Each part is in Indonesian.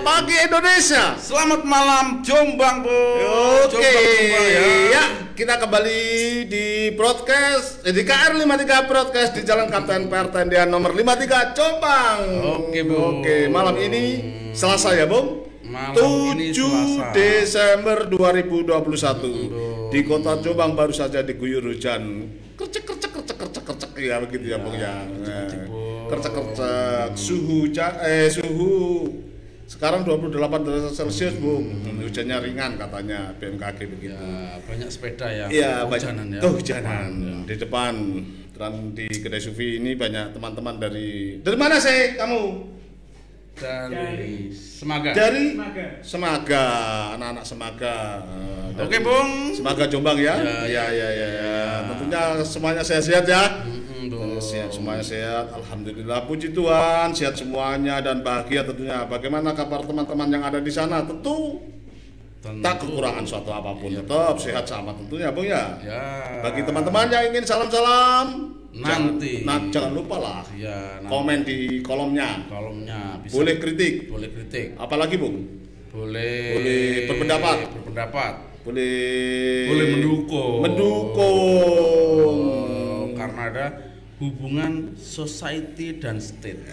Pagi Indonesia. Selamat malam Jombang, Bu. Oke. Jombang, ya. Ya, kita kembali di broadcast eh, di KR 53 broadcast di Jalan Kapten PR Tendian nomor 53 Jombang. Oke, Bu. Oke, malam ini Selasa ya, Bung? Malam 7 ini Selasa. Desember 2021. Di kota Jombang baru saja diguyur hujan. Kercek kercek kercek kercek kercek ya begitu ya, Bung ya. Nah, Kercek kercek suhu ca- eh suhu sekarang 28 derajat Celcius, Bung. Hujannya ringan katanya BMKG begitu. Ya, banyak sepeda ya. Iya, hujanan banyak ya. kehujanan di depan dan di kedai Sufi ini banyak teman-teman dari dari mana sih kamu? Dari Semaga. Dari Semaga, anak-anak Semaga. Eh, dari Oke, Bung. Semaga Jombang ya? Ya, Iya, iya, iya. Ya. Tentunya semuanya sehat-sehat ya. Eh, Sehat, semuanya sehat. Alhamdulillah, puji Tuhan, sehat semuanya dan bahagia tentunya. Bagaimana kabar teman-teman yang ada di sana? Tentu Tentu. tak kekurangan suatu apa pun, tetap sehat sama tentunya, Bung ya. Ya. Bagi teman-teman yang ingin salam-salam Nanti. jangan, nah, jangan lupa lah Ya, nanti komen di kolomnya. kolomnya bisa Boleh kritik, boleh kritik, apalagi Bung? boleh Boleh berpendapat. berpendapat, Boleh boleh mendukung. Mendukung. Oh, karena ada hubungan society dan state.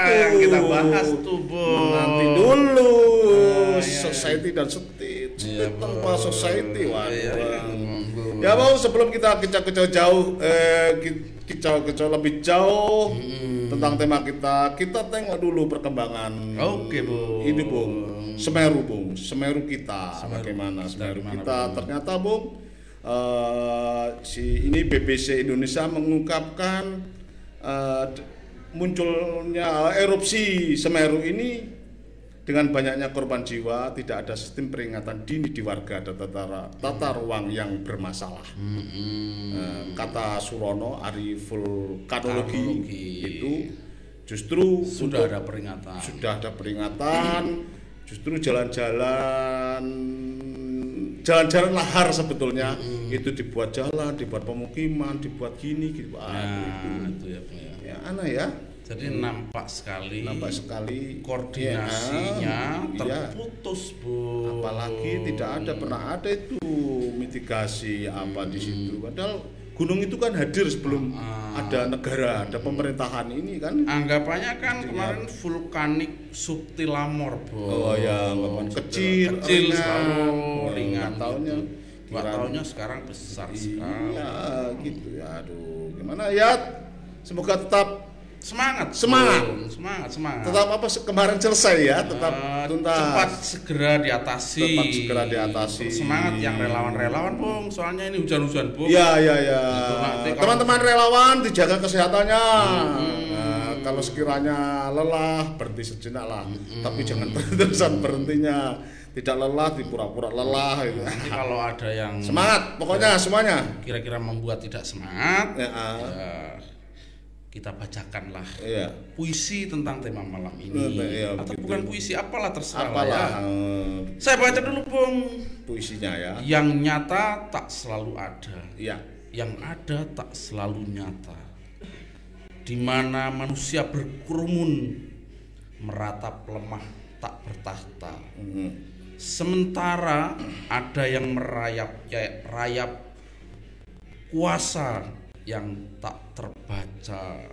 Ah, yang kita bahas tuh, Bung. Nanti dulu Ah, iya, society dan state. Iya, tanpa society, waduh. Iya, iya. Bung. Ya mau sebelum kita kicau-kicau jauh, eh, kicau-kicau lebih jauh tentang tema kita, kita tengok dulu perkembangan. Oke, Bung. Ini bung, Semeru bung, Semeru kita, Semeru bagaimana kita Semeru kita? Bung? Ternyata bung, eh, si ini BBC Indonesia mengungkapkan d- munculnya erupsi Semeru ini dengan banyaknya korban jiwa, tidak ada sistem peringatan dini di warga dan tata, tata ruang yang bermasalah. Eh, kata Surono, vulkanologi Vulkanologi. itu justru sudah untuk- ada peringatan. sudah ada peringatan, justru jalan-jalan jalan-jalan lahar sebetulnya itu dibuat jalan, dibuat pemukiman, dibuat gini gitu. Aduh, Nah, itu ya, ya. ya aneh ya. Jadi nampak sekali Nampak sekali koordinasinya Ya, terputus, Bu. apalagi tidak ada pernah ada itu mitigasi apa di situ padahal gunung itu kan hadir sebelum Ah. ada negara ada pemerintahan ini kan Anggapannya kan kemarin vulkanik subtilamor, Bu. oh ya anggapan kecil kecil ringan. selalu Oh, ringan. taunya gitu. Kirain- taunya sekarang besar sekali. iya gitu ya aduh gimana ya semoga tetap Semangat, Semangat. Bung. semangat, semangat. tetap apa kemarin selesai ya tetap Eh, tuntas cepat segera diatasi. Cepat segera diatasi. Semangat yang relawan-relawan, Bung. Soalnya ini hujan-hujan, Bung. Ya ya ya. Teman-teman relawan dijaga kesehatannya. Nah, kalau sekiranya lelah berhenti sejenak lah. Tapi jangan terus-terusan berhentinya. Tidak lelah dipura-pura lelah gitu. Nanti kalau ada yang Semangat pokoknya semuanya. kira-kira membuat tidak semangat, Ya, ah. ya, kita bacakanlah Iya. puisi tentang tema malam ini. Iya, Atau begitu. bukan puisi, apalah terserah lah Apalah ya. eh, Saya baca dulu, Bung. puisinya ya. Yang nyata tak selalu ada. Iya. yang ada tak selalu nyata. Di mana manusia berkerumun meratap lemah tak bertahta. Mhm. Sementara ada yang merayap ya, rayap kuasa yang tak terbaca.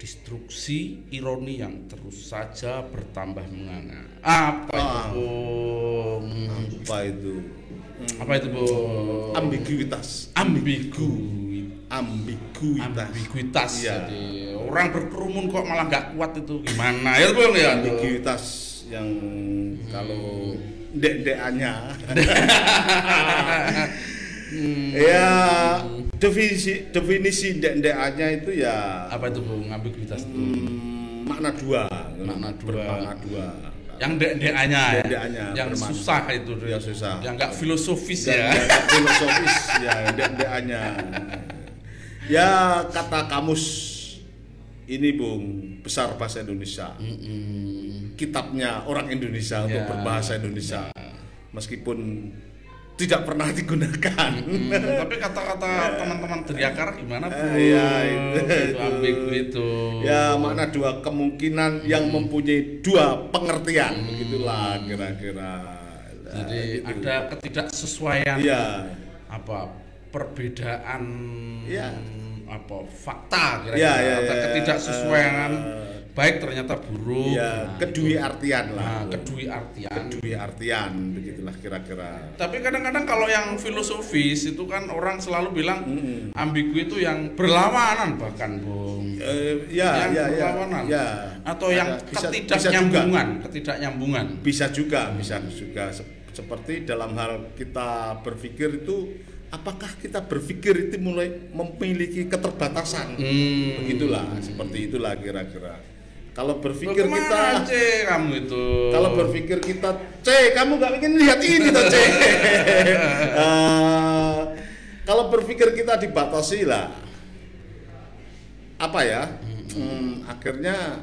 Destruksi ironi yang terus saja bertambah menganga. Apa itu, Ah. Bung? Apa itu? Apa itu, Bung? Ambiguitas. Ambigu. Ambiguitas. ambiguitas Iya. jadi orang berkerumun kok malah nggak kuat itu gimana ya bang ya ambiguitas yang kalau dek-dekannya ya definisi definisi dek-dekannya itu ya apa itu bang ambiguitas itu. Hmm, makna dua. Makna dua. bermakna dua. Yang dek dekannya ya Dek-dekannya yang bermakna. susah itu Yang susah. yang nggak filosofis dan ya. yang filosofis ya dek-dekannya ya kata kamus ini bung besar bahasa Indonesia. Mm-mm. kitabnya orang Indonesia untuk Ya. berbahasa Indonesia. Meskipun tidak pernah digunakan. Hmm, tapi kata-kata teman-teman dari akar gimana bu? Iya, itu. itu ambigu itu. Ya makna dua kemungkinan yang mempunyai dua pengertian begitulah kira-kira. Jadi gitu. ada ketidaksesuaian Iya. apa perbedaan Iya. apa fakta kira-kira Iya, iya, atau iya. ketidaksesuaian Eh. Baik ternyata buruk. Ya, Nah, kedui itu. artian Nah, lah. kedui artian. Kedui artian begitulah kira-kira. Tapi kadang-kadang kalau yang filosofis itu kan orang selalu bilang Mm-mm. ambigu itu yang berlawanan bahkan, Bung. Eh, ya, yang ya, ya, berlawanan. ya. Atau yang. Bisa- ketidaknyambungan, ketidaknyambungan. Bisa juga, bisa juga Se- seperti dalam hal kita berpikir itu apakah kita berpikir itu mulai memiliki keterbatasan. Hmm. Begitulah, seperti itulah kira-kira. Kalau Loh, berpikir ke mana, kita Ce, kamu itu. kalau berpikir kita, C, kamu nggak ingin lihat ini toh, C. Eh, kalau berpikir kita dibatasi lah, apa ya? Hmm, akhirnya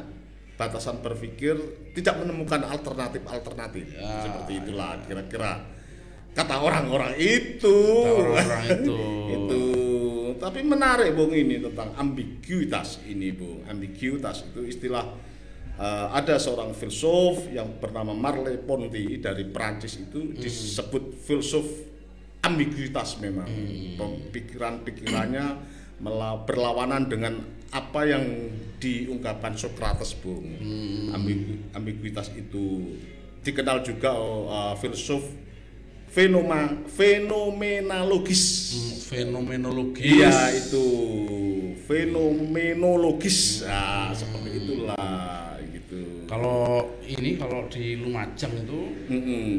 batasan berpikir tidak menemukan alternatif-alternatif. Ya, Seperti itulah kira-kira kata orang-orang itu. Kata orang-orang itu. itu. Tapi menarik Bung ini tentang ambiguitas ini Bung. Ambiguitas itu istilah eh, ada seorang filsuf yang bernama Marle Ponti dari Prancis itu disebut filsuf ambiguitas memang. Pikiran-pikirannya mela- berlawanan dengan apa yang diungkapkan Socrates Bung. Ambigu- ambiguitas itu dikenal juga eh, filsuf fenoma fenomenologis. Hmm, fenomenologis. Iya itu fenomenologis. Nah, seperti itulah gitu. Kalau ini kalau di Lumajang itu Mm-mm.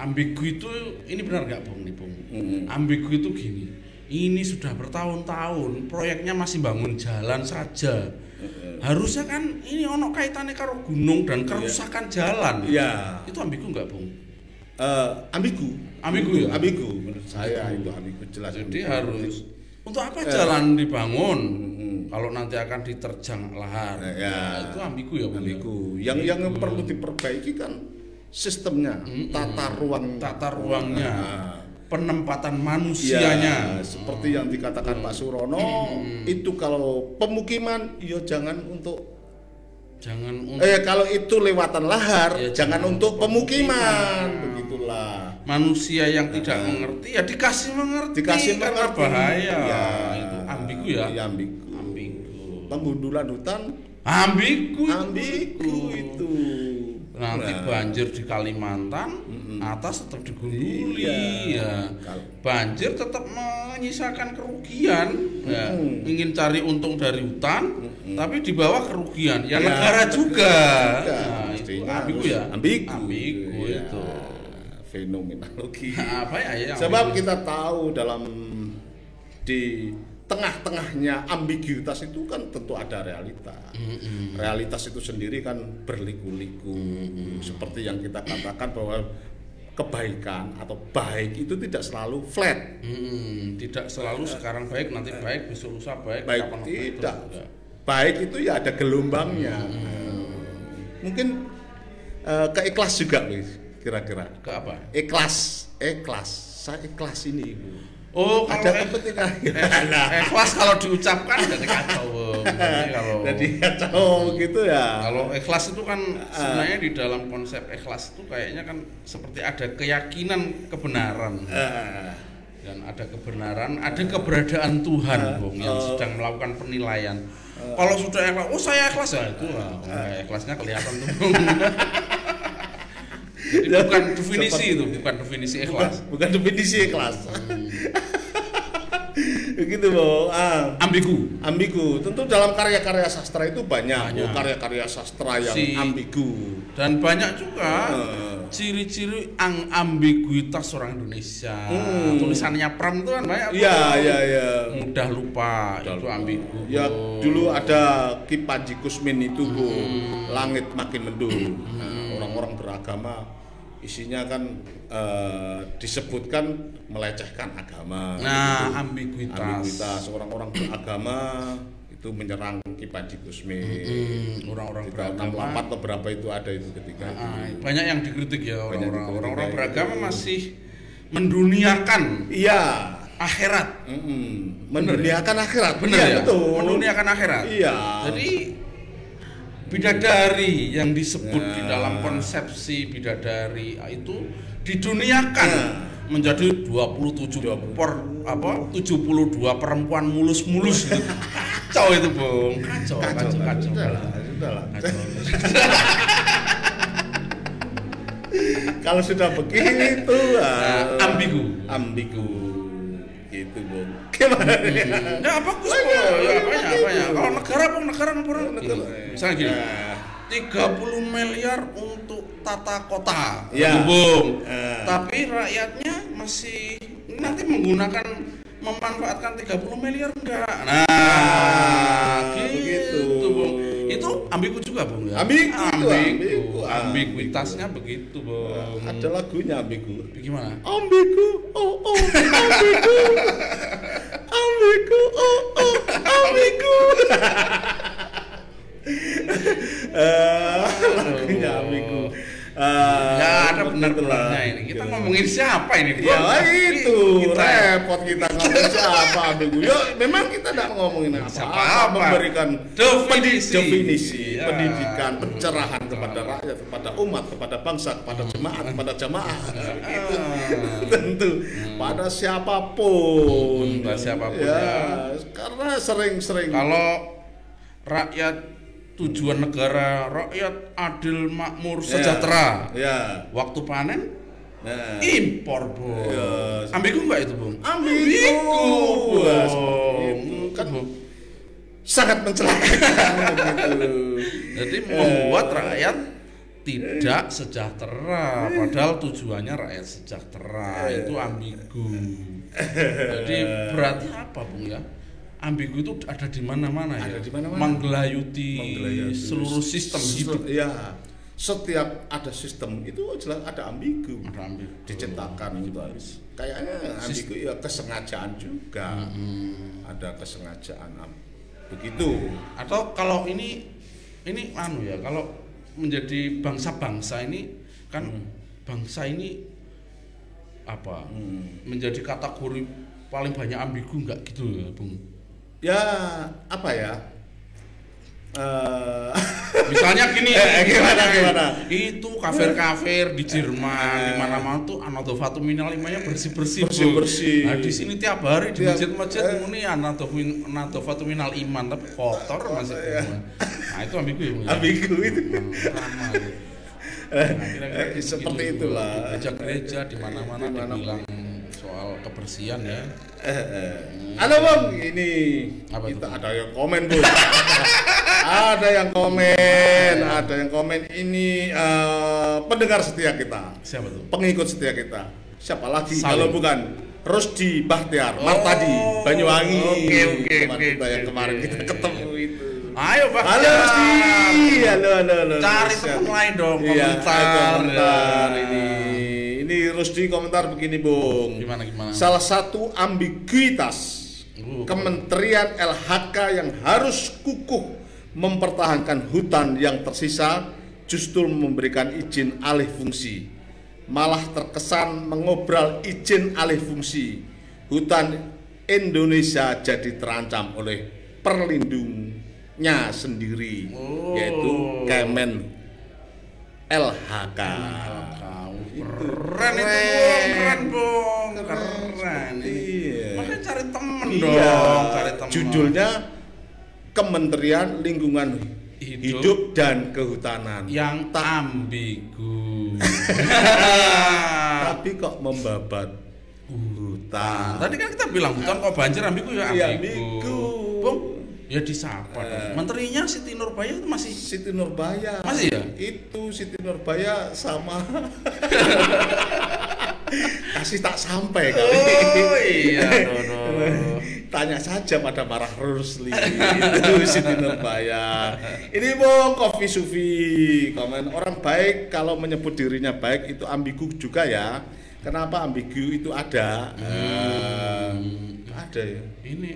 ambigu itu ini benar nggak Bung nih Bung? Mm-mm. Ambigu itu gini. Ini sudah bertahun-tahun proyeknya masih bangun jalan saja. Harusnya kan ini ono kaitannya karo gunung dan kerusakan jalan. Iya. Itu ambigu nggak Bung? Eh, ambigu. Ambigu ya? Ambigu menurut saya itu ambigu jelas. Jadi ambigu. harus untuk apa Eh. jalan dibangun? Mm-mm. Kalau nanti akan diterjang lahar. Eh, ya. Nah, itu ambigu ya Bung? ya? ambigu. Yang yang perlu diperbaiki kan sistemnya, tata ruang Tata ruangnya. Nah, Penempatan manusianya. seperti yang dikatakan Pak Surono, itu kalau pemukiman, ya jangan untuk Jangan untuk eh kalau itu lewatan lahar, Ya, jangan jangan untuk untuk pemukiman, pemukiman. Manusia yang tidak mengerti ya dikasih mengerti Dikasih karena mengerti. bahaya Ya. itu ambigu ya Iya, ambigu. ambigu Penggundulan hutan, ambigu ambigu itu. nanti Nah, banjir di Kalimantan atas tetap digunduli Iya. ya banjir tetap menyisakan kerugian ya. Mm-mm. ingin cari untung dari hutan tapi di bawah kerugian ya, Ya, negara juga, juga. Nah, itu ambigu ya Ambigu. ambigu Iya. itu Fenomenologi. apa ya ya Sebab kita tahu dalam di tengah-tengahnya ambiguitas itu kan tentu ada realita. Mm-mm. Realitas itu sendiri kan berliku-liku. Seperti yang kita katakan bahwa kebaikan atau baik itu tidak selalu flat. Mm-mm, tidak selalu sekarang baik nanti baik besok lusa baik Baik kapan tidak. enggak. Baik itu ya ada gelombangnya. Mungkin eh, keikhlas juga Wis, kira-kira. ke apa Ikhlas, ikhlas. Saya ikhlas ini, Ibu. oh kalau Ada eh, kepentingan. eh, ikhlas kalau diucapkan jadi kacau kalau Jadi kacau gitu ya. kalau ikhlas itu kan sebenarnya di dalam konsep ikhlas itu kayaknya kan seperti ada keyakinan kebenaran Eh, dan ada kebenaran ada keberadaan Tuhan Bung yang oh. sedang melakukan penilaian kalau sudah ikhlas oh saya ikhlas ya itu lah ikhlasnya kelihatan tuh. Jadi bukan definisi itu bukan definisi bukan, ikhlas bukan definisi ikhlas. Begitu, Bang. Ah, ambigu ambigu. Tentu dalam karya-karya sastra itu banyak, Banyak. Karya-karya sastra yang Si- ambigu. dan banyak juga Eh. ciri-ciri ang ambiguitas orang Indonesia Hmm. tulisannya Pram itu kan banyak Iya, iya, iya. mudah lupa Mudah itu lupa. ambigu Ya dulu ada Ki Panji Kusmin itu bu, Hmm. langit makin mendung. Nah, orang-orang beragama isinya kan eh, disebutkan melecehkan agama. nah gitu. ambiguitas, ambiguitas orang-orang beragama itu menyerang Ki Panji Kusmin. Hmm, orang-orang beragama 64 atau berapa itu ada itu ketika itu. ah, banyak yang dikritik ya orang-orang ya, beragama itu. masih menduniakan Iya. akhirat. Bener Menduniakan akhirat. Bener iya, ya? betul. Menduniakan akhirat. Iya. Jadi bidadari yang disebut di Ya. dalam konsepsi bidadari itu diduniakan Ya. menjadi 27 per apa 72 perempuan mulus-mulus gitu. kacau itu, Bung. Kacau, kacau, kacau. Sudah lah, sudah lah. Kacau. Kalau sudah begitu, Nah, ah, ambigu. ambigu. Gitu, Bung. Gimana? Ya bagus kok. Ya apanya apanya. Kalau negara Bung, negara negara. Negara. Gini, Misalnya gini. Nah, 30 miliar untuk tata kota, Ya. Bung. Eh. Tapi rakyatnya masih nanti menggunakan memanfaatkan 30 miliar enggak? Nah, begitu. gitu, Bung. Itu ambigu juga, Bung ya. Ambigu, ambigu. ambigu. Ambiguitasnya begitu, Bung. Ada lagunya ambigu. Gimana? Ambigu, oh oh, ambigu, ambigu, oh oh, ambigu. Eh, lagunya ambigu. Ya ada benar begitulah. benarnya ini. Kita ngomongin siapa ini, Bung? Ya itu Kita repot kita ngomongin siapa. Ya memang kita tidak ngomongin apa, Siapa apa apa. memberikan Definisi. definisi, Ya. pendidikan, pencerahan kepada rakyat, kepada umat, kepada bangsa, kepada jemaat, kepada jamaah. Itu Ah. tentu pada siapa pun. Hmm, pada siapa pun, ya. ya. Karena sering-sering Kalau rakyat tujuan negara rakyat adil makmur Ya. sejahtera. Ya. Waktu panen Nah. impor, Bung. Ya. Ambigu enggak itu, Bung? Ambigu. Itu. Kan sangat mencelakai gitu. Jadi membuat rakyat tidak sejahtera padahal tujuannya rakyat sejahtera itu ambigu. Jadi berarti apa, Bung ya? Ambigu itu ada di mana-mana ya. Ada di mana-mana. Menggelayuti, Menggelayuti seluruh sistem hidup. Ya, setiap ada sistem itu jelas ada ambigu. Ada ambigu. Diciptakan gitu. Kayaknya ambigu ya kesengajaan juga. Ada kesengajaan begitu. Atau kalau ini ini anu ya, kalau menjadi bangsa-bangsa ini kan bangsa ini apa? Hmm. Menjadi kategori paling banyak ambigu enggak gitu ya, Bung? Ya, apa ya? Eh, Misalnya gini, Eh, gimana, misalnya gimana? Itu kafir-kafir di Jerman, di mana-mana tuh anadofatu minal imanya bersih-bersih. Bu. Bersih-bersih. Nah, di sini tiap hari di Tiap- masjid-masjid eh. ini anadofin- anadofatu minal iman tapi kotor masih. ya. Nah, itu ambigu ya, ambigu itu. Hmm, sama gitu. Nah, Eh, seperti gitu, itulah. Bu. Gereja-gereja di mana-mana Di mana- dibilang soal kebersihan ya. Eh, eh. Halo bang, ini Apa kita tuh? ada yang komen bu. ada yang komen, ada yang komen ini eh, pendengar setia kita, Siapa tuh? pengikut setia kita. Siapa lagi Salim. kalau bukan Rosdi Bahtiar, Oh, Martadi, Banyuwangi. oke, oke, oke, kita yang kemarin kita ketemu itu. Ayo, Pak. Halo Rosdi, halo halo halo. Cari teman lain dong, Iya, komentar. komentar Ya. ini. Ini Rosdi komentar begini bung. Gimana gimana? Salah satu ambiguitas Uh, Kementerian LHK yang harus kukuh mempertahankan hutan yang tersisa justru memberikan izin alih fungsi. Malah terkesan mengobral izin alih fungsi. Hutan Indonesia jadi terancam oleh perlindungnya sendiri Oh. yaitu Kemen LHK. Keren itu keren bung, keren. Iya. Makanya cari temen Iya, dong, cari temen. judulnya Kementerian Lingkungan Hidup. Hidup, dan Kehutanan. yang ambigu. Tapi kok membabat hutan. Tadi kan kita bilang hutan kok banjir ambigu ya Iya, ambigu. ambigu. Bung, ya disapa Eh. Menterinya Siti Nurbaya itu masih Siti Nurbaya. Masih ya? Itu Siti Nurbaya sama kasih tak sampai kali. Oh iya, Dodo. Tanya saja pada Marah Rusli itu Siti Nurbaya. Ini Bung Kofi Sufi komen orang baik kalau menyebut dirinya baik itu ambigu juga ya. Kenapa ambigu itu ada? Eh, ada ya. Ini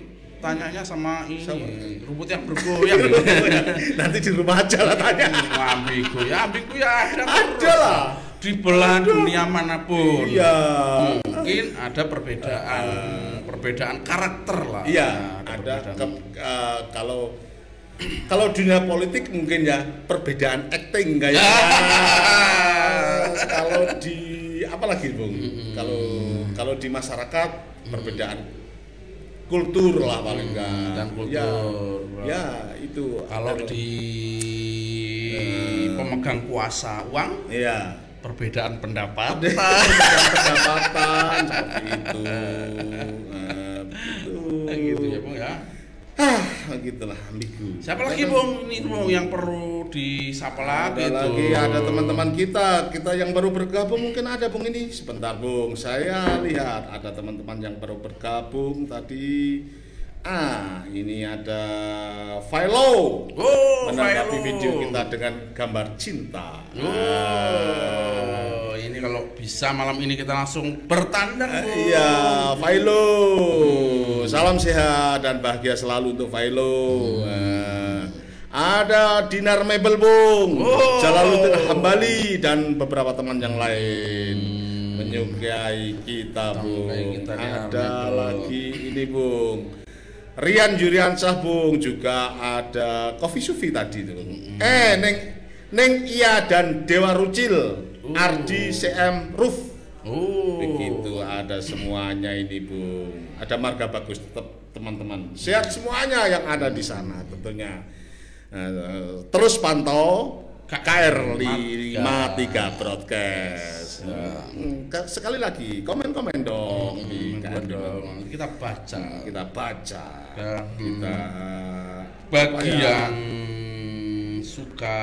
tanyanya sama ini Sama. rumput yang bergoyang. Nanti di rumah aja lah tanya. ambigu ya ambigu ya ada Ada lah. di belahan dunia mana pun. Iya. Mungkin ada perbedaan perbedaan karakter lah. Iya, Nah, ada perbedaan. ke- eh, kalau kalau dunia politik mungkin ya perbedaan acting kayak kalau di apa lagi bung kalau kalau di masyarakat perbedaan kultur lah paling enggak dan ya, kultur. ya itu Kalau Ada- di pemegang kuasa uang Iya. perbedaan pendapat. Perbedaan pendapatan seperti itu. Begitu. Nah, gitu ya, Bung ya. Ah, gitulah ambigu. Siapa lagi, Bung? Ini Bung yang perlu disapa lagi Ada lagi ada teman-teman kita, kita yang baru bergabung mungkin ada Bung ini. Sebentar Bung, saya lihat ada teman-teman yang baru bergabung tadi. Ah, ini ada Philo. Oh, menanggapi video kita dengan gambar cinta. Oh, ini kalau bisa malam ini kita langsung bertandang, Bung. Iya, Philo. Salam sehat dan bahagia selalu untuk Philo. Nah, ada Dinar Mebel Bung, Oh. Jalaluddin Hambali dan beberapa teman yang lain menyukai kita Bung. Kita, ada lagi ini Bung. Rian Juriansah Bung juga ada Coffee Sufi tadi tuh. Eh Neng Neng Iya dan Dewa Rucil, Ardi CM Ruf. Oh. Begitu ada semuanya ini Bung. Ada marga bagus tetap teman-teman. Sehat semuanya yang ada di sana tentunya. Eh, terus pantau KR 53 broadcast. Hmm, ke- Sekali lagi komen-komen dong di KR Dong, kita baca. kita baca. Ya, Kita Bagi apa ya? yang suka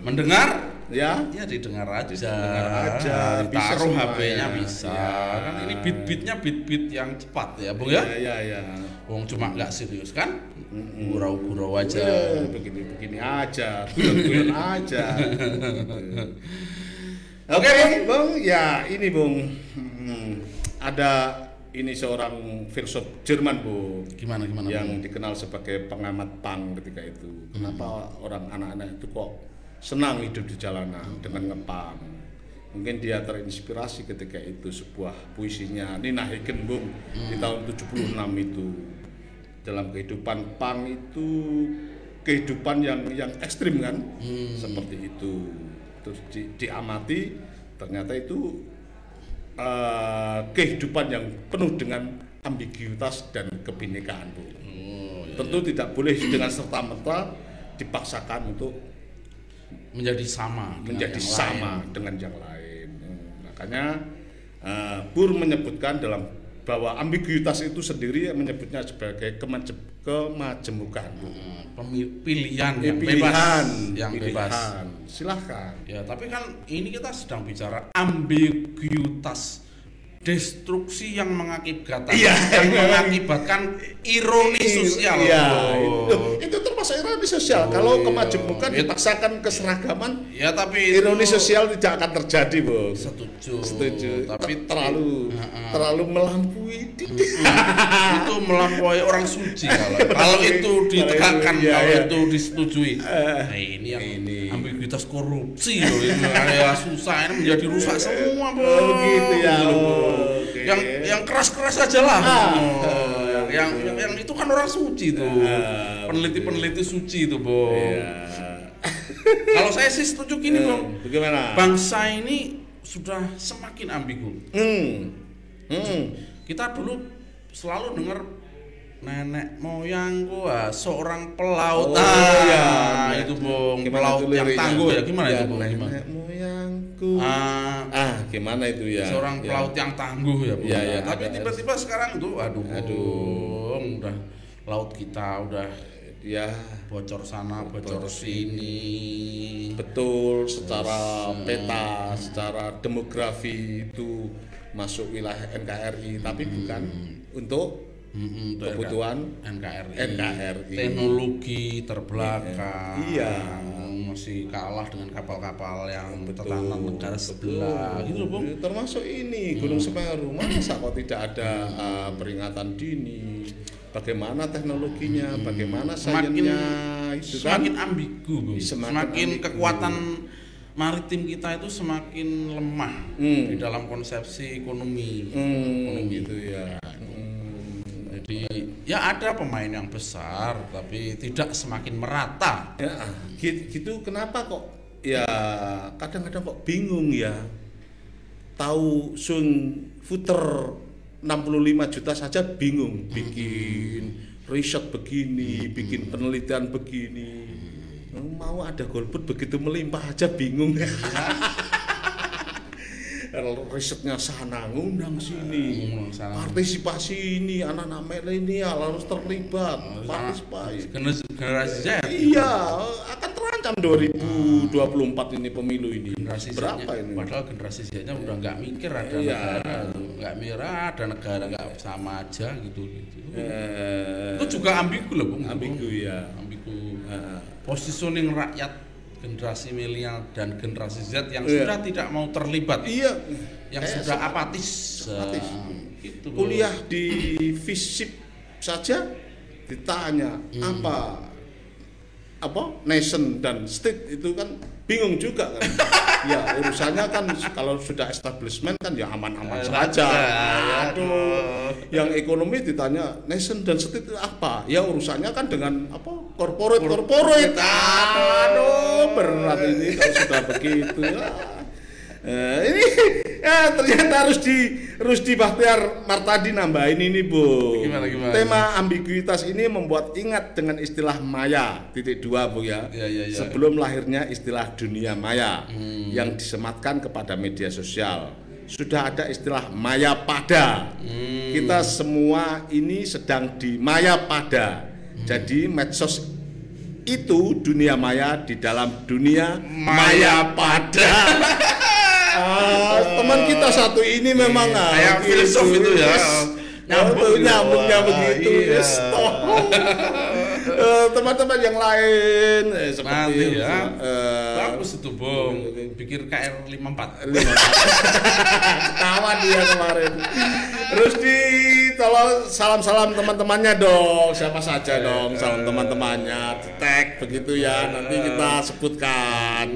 mendengar ya ya didengar aja Didengar aja, bisa taruh HP-nya ya. bisa Ya. kan ini beat-beatnya beat-beat yang cepat ya Bung ya ya ya. Wong cuma nggak serius kan gurau-gurau aja Eh, begini-begini aja, guyon-guyon aja. Oke, Bung. Ya, ini Bung. Hmm, ada ini seorang filsuf Jerman, Bu, gimana gimana yang dikenal sebagai pengamat pang ketika itu. Kenapa orang anak-anak itu kok senang hidup di jalanan dengan ngepang? Mungkin dia terinspirasi ketika itu sebuah puisinya Nina Hagen Bung di tahun 76 itu. Dalam kehidupan pang itu kehidupan yang yang ekstrim kan? Seperti itu. Terus di- diamati ternyata itu eh, kehidupan yang penuh dengan ambiguitas dan kebinekaan bu. Oh, ya. tentu tidak boleh dengan serta merta dipaksakan untuk menjadi sama dengan menjadi yang sama lain. dengan yang lain Hmm, makanya Bur menyebutkan dalam bahwa ambiguitas itu sendiri menyebutnya sebagai kemaje- kemajemukan. Hmm, pilihan yang pilihan, bebas yang bebas pilihan. Silahkan. ya tapi kan ini kita sedang bicara ambiguitas destruksi yang mengakibatkan Iya, yang memang. mengakibatkan ironi sosial Iya, Oh. itu, itu termasuk ironi sosial. Kalau iya. kemajemukan It- dipaksakan keseragaman, ya tapi ironi itu- sosial tidak akan terjadi, Bu. setuju Setuju. tapi Ter- terlalu Heeh. terlalu melampaui. itu melampaui orang suci kalau kalau itu ditegakkan Iya, kalau iya. itu disetujui nah ini yang ini. Ambiguitas korupsi loh itu ya susah ini menjadi rusak semua Bung. Oh, gitu ya. Gitu. Oke. yang yang keras keras aja lah Ah. Oh, yang, yang yang itu kan orang suci tuh Ah, peneliti peneliti suci tuh Bung Iya. kalau saya sih setuju gini Eh, Bagaimana? bangsa ini sudah semakin ambigu Hmm. Hmm. kita dulu selalu dengar nenek moyangku ah, seorang pelaut Oh, ah, iya. itu bung Gimana pelaut tuh yang tangguh ya? Gimana itu bung nenek gimana? moyangku. ah, Ah, gimana itu ya? seorang Ya. pelaut yang tangguh ya bung Iya, iya, tapi tiba-tiba sekarang tuh aduh Aduh. Udah laut kita udah Ya, bocor sana bocor sini. Betul secara peta, secara demografi itu masuk wilayah NKRI, tapi bukan untuk Untuk kebutuhan NKRI. NKRI. teknologi terbelakang Iya. masih kalah dengan kapal-kapal yang Betul, negara sebelah gitu loh Bung Termasuk ini Gunung Semeru, masa kok tidak ada uh, peringatan dini? Bagaimana teknologinya? Bagaimana semakin sainsnya? Itu kan? semakin ambigu Semakin semakin, ambigu. kekuatan maritim kita itu semakin lemah Hmm. di dalam konsepsi ekonomi. Hmm, ekonomi. gitu ya. Hmm. Jadi ya ada pemain yang besar tapi tidak semakin merata. Ya, gitu, gitu kenapa kok ya kadang-kadang kok bingung ya. Tahu Sun Futer 65 juta saja bingung bikin riset begini, bikin penelitian begini. Mau ada golput begitu melimpah aja bingung. risetnya sana ngundang sini sana. partisipasi ini anak-anak milenial harus terlibat partisipasi Generasi, Z. Iya, akan terancam 2024 ini pemilu ini. Generasi Berapa ini? Padahal generasi Z-nya udah nggak mikir ada Iya. negara, nggak mirah ada negara nggak sama aja gitu gitu. Eh, Itu juga ambigu loh, Bung. ambigu ya. Ambigu. Eh, Positioning rakyat generasi milenial dan generasi Z yang Iya. sudah tidak mau terlibat, iya. yang Eh, sudah apatis. apatis. Eh, gitu loh. kuliah di FISIP saja ditanya apa apa nation dan state itu kan bingung juga kan. ya urusannya kan kalau sudah establishment kan ya aman-aman Eh, saja. ya, Aduh. Yang ekonomi ditanya nation dan state itu apa? Ya urusannya kan dengan apa? corporate corporate. Aduh, berat ini kalau sudah begitu. Ah. Eh, ini ya ternyata harus di Rusdi Bahtiar Martadi nambahin ini bu. Gimana, gimana? Tema ambiguitas ini membuat ingat dengan istilah maya titik dua bu ya. Iya, iya, iya. Sebelum lahirnya istilah dunia maya yang disematkan kepada media sosial. Sudah ada istilah maya pada. Hmm. Kita semua ini sedang di maya pada. Jadi medsos itu dunia maya di dalam dunia maya pada. Ah, teman kita satu ini memang ah, Kayak filsuf itu ya. Nyambung, Nyambung gitu. nyambungnya Wah, begitu. iya. Toh. Eh, teman-teman yang lain eh, seperti Nanti ya. eh, Bagus itu, Bung. Pikir KR 54. lima Ketawa dia kemarin. Terus di tolong salam-salam teman-temannya dong. Siapa saja dong salam teman-temannya. Tag begitu ya. Nanti kita sebutkan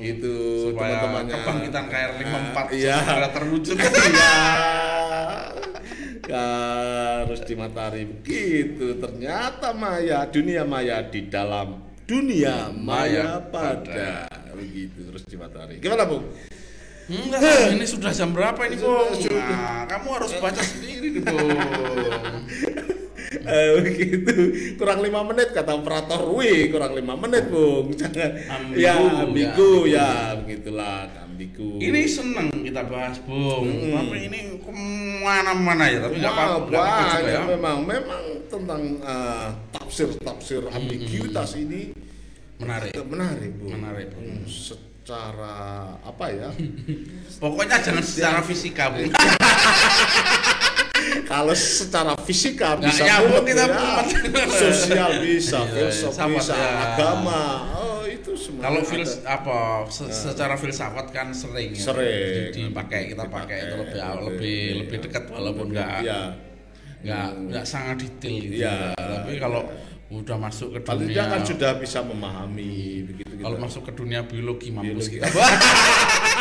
itu teman-temannya. kebangkitan KR 54 Iya. segera terwujud. Iya. Harus di matahari begitu. Ternyata maya, dunia maya di dalam dunia maya Maya pada begitu terus di matahari. Gimana, Bung? Enggak, ini sudah jam berapa ini, Bung? Sudah. Nah, kamu harus baca sendiri Bung. Eh, begitu kurang lima menit kata operator wih kurang lima menit bung jangan Ambigu, ya ya, ambigu ya, begitulah ambigu Ini seneng kita bahas, Bung. Hmm. Tapi ini ke mana-mana ya, tapi nggak apa-apa. Ya. memang memang tentang eh, tafsir-tafsir ambiguitas ini Menarik. menarik bu Menarik, Bung. Hmm, secara apa ya Pokoknya jangan secara fisika, Bung. Kalau secara fisika Nggak bisa nyambung mulut kita, ya. Sosial bisa Iya, filsuf filsafat, bisa ya. agama oh itu semua Kalau fils apa se- secara filsafat kan sering ya. Sering. dipakai kita pakai itu lebih lebih lebih dekat walaupun nggak ya nggak nggak sangat detail gitu. Iya. Tapi kalau udah masuk ke paling dunia kan sudah bisa memahami begitu kalau gitu. masuk ke dunia biologi mampus Biologi. kita.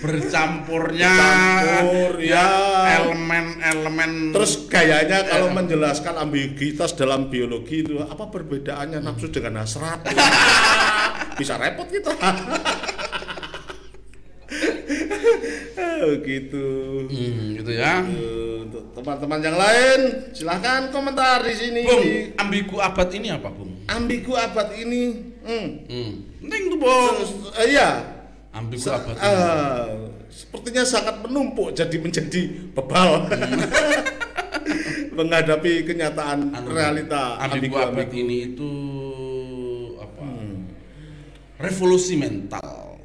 Bercampurnya Campur, ya. elemen-elemen Terus gayanya kalau Iya. menjelaskan ambiguitas dalam biologi itu apa perbedaannya nafsu dengan hasrat? Bisa repot kita. Begitu. Hmm, gitu ya. Eh, Untuk teman-teman yang lain, silahkan komentar di sini. Bung, ambigu abad ini apa, Bung? Ambigu abad ini, hmm. Hmm. Penting tuh, Bung. Eh, iya, Ambigu Se- abad ini. ah, sepertinya sangat menumpuk jadi menjadi bebal menghadapi kenyataan Anu, realita ambigu abad ini itu apa? Revolusi mental.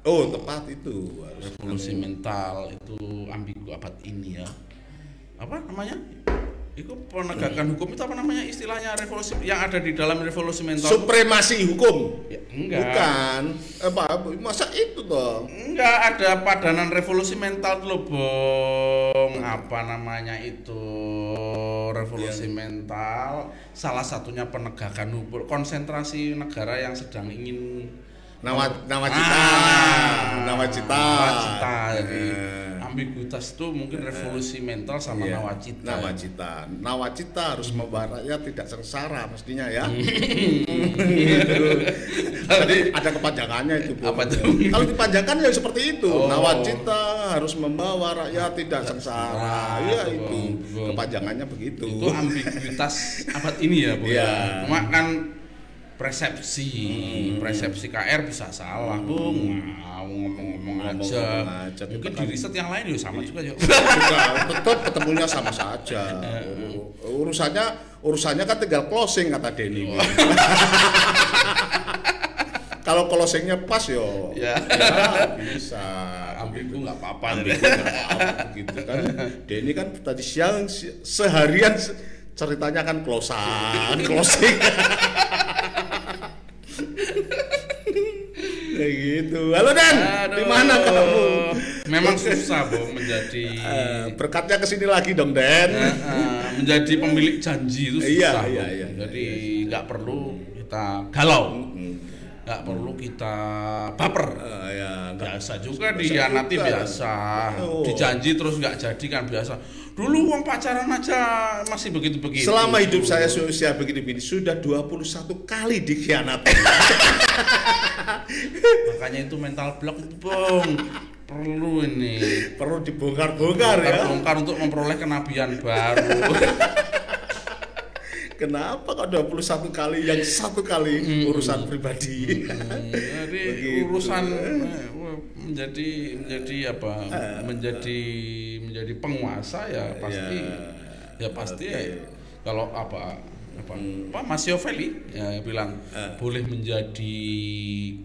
Oh tepat itu Revolusi mental itu ambigu abad ini ya. Apa namanya? Itu penegakan hukum itu apa namanya istilahnya revolusi yang ada di dalam revolusi mental Supremasi hukum. Ya, enggak. Bukan. Apa masa itu toh? Enggak ada padanan revolusi mental tuh loh, Bong. Apa namanya itu? Revolusi mental salah satunya penegakan hukum, konsentrasi negara yang sedang ingin Nawa nawacita. Ah, nawacita. nawacita. Jadi Eh. ambiguitas itu mungkin revolusi mental sama Iya, nawacita. Nawacita. Nawacita harus membawa rakyat tidak sengsara mestinya ya. Hmm. Gitu. Jadi ada kepanjangannya itu. Bu. Apa tuh? Kalau dipanjangkan ya seperti itu. Oh. Nawacita harus membawa rakyat tidak sengsara. Iya betul, itu. betul. Kepanjangannya begitu. itu ambiguitas abad ini ya, Bu. Iya. ya. Cuma kan persepsi, Hmm. persepsi KR bisa salah, Bung. Mau ngomong-ngomong aja. Mungkin di riset yang lain juga sama juga, juga tetap ketemunya sama saja. Urusannya urusannya kan tinggal closing kata Denny. Kalau closingnya pas yo, Ya. ya bisa. Ambigu nggak apa-apa. Ambil apa gitu kan. Denny kan tadi siang se- seharian se- ceritanya kan closean, closing. Kayak gitu. Halo Dan, di mana kamu? Memang susah, Bung, menjadi Eh, berkatnya ke sini lagi dong Den. eh, eh, menjadi pemilik janji itu Iya, susah. iya, Bung. iya, Jadi nggak perlu kita galau, Mm. Nggak perlu kita baper. Eh, ya, biasa juga dihianati biasa Oh. dijanji terus nggak jadi kan biasa dulu uang pacaran aja masih begitu begitu Selama hidup saya seusia begini-begini sudah 21 kali dikhianati. makanya itu mental block itu bong perlu ini Perlu dibongkar-bongkar ya. terbongkar untuk memperoleh kenabian baru Kenapa kok 21 kali yang satu kali urusan pribadi? Hmm, jadi Begitu. urusan eh, menjadi menjadi apa menjadi menjadi penguasa ya pasti Ya, ya pasti ya, kalau apa apa Pak Machiavelli ya bilang Eh. boleh menjadi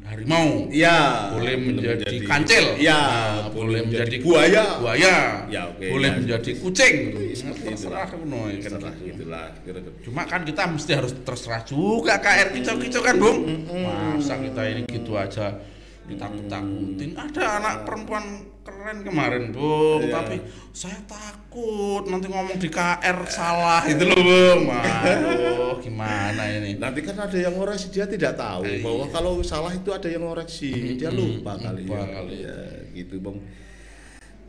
harimau Ya, boleh belum menjadi, kancil Ya, Nah, boleh menjadi buaya. buaya Ya, oke, boleh ya. menjadi kucing seperti itu. terserah kuno, ya, Terserah gitulah. Cuma kan kita mesti harus terserah juga KR kicau-kicau kan, Bung. Masa kita ini gitu aja ditakut-takutin. Ada anak perempuan keren kemarin, Bung, Iya. tapi saya takut nanti ngomong di KR salah itu loh, Bung. Waduh, gimana ini? Nanti kan ada yang ngoreksi dia tidak tahu Eh, bahwa kalau salah itu ada yang ngoreksi dia lupa kali lupa ya. kali. Ya, gitu bang.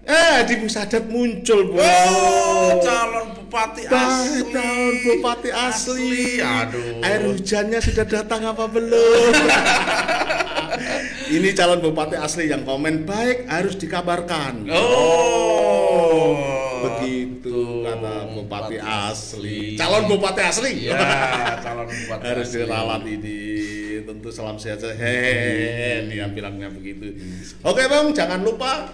Eh di Musadat muncul bang. Oh, calon bupati asli. Tahun bupati asli. Aduh. Air hujannya sudah datang apa belum? Ini calon bupati asli yang komen baik harus dikabarkan. Oh. Begitu kata bupati asli. asli. Calon bupati asli. Ya, calon bupati harus asli. diralat ini tentu salam sehat hehehe dia bilangnya begitu oke bang jangan lupa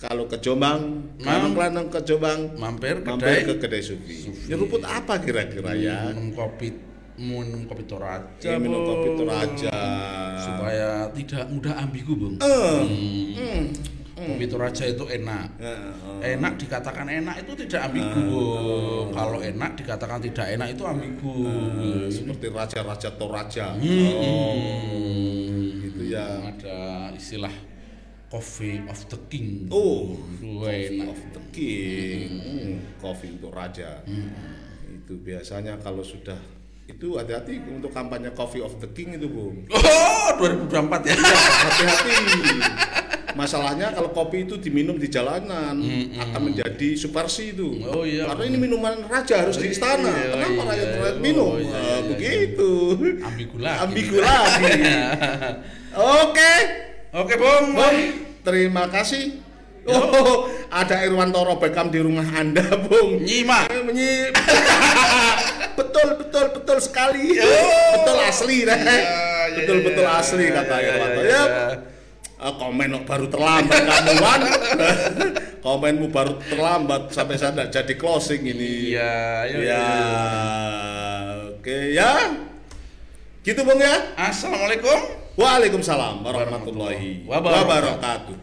kalau ke Jombang Mam. kalau ke Jombang Mampir mampir ke kedai kedai Sufi nyeruput apa kira-kira ya minum kopi minum kopi toraja Ya, minum kopi Toraja. Supaya tidak mudah ambigu bung. Eh, Hmm. hmm, kopi toraja itu enak. Eh, enak dikatakan enak itu tidak ambigu Bung. kalau enak dikatakan tidak enak itu ambigu eh, seperti raja-raja Toraja. Hmm. oh. Gitu ya. Ada istilah coffee of the king. Oh Coffee enak. of the King, Hmm, kopi untuk raja. Itu biasanya kalau sudah itu hati-hati untuk kampanye Coffee of the King itu, Bung. oh 2024 ya Hati-hati. Masalahnya kalau kopi itu diminum di jalanan akan menjadi subversi itu. Oh, iya. Karena ini minuman raja harus di istana. Iya, Kenapa iya. rakyat-rakyat Oh, minum? iya, Nah, iya, iya. begitu. ambigu lagi Ambigu lagi. Oke. oke bung Bang, terima kasih. Oh, ada Irwantoro Beckham di rumah Anda, Bung. nyimak Menyi betul betul betul sekali. Oh. Betul asli. Iya, iya, betul betul iya, asli iya, kata iya, Irwanto. iya, Ya. iya. eh, komen baru terlambat kamu Wan. Komenmu baru terlambat sampai saya nggak jadi closing ini. iya iya, Ya. iya. Oke ya. Gitu Bung ya. assalamualaikum Waalaikumsalam warahmatullahi wabarakatuh.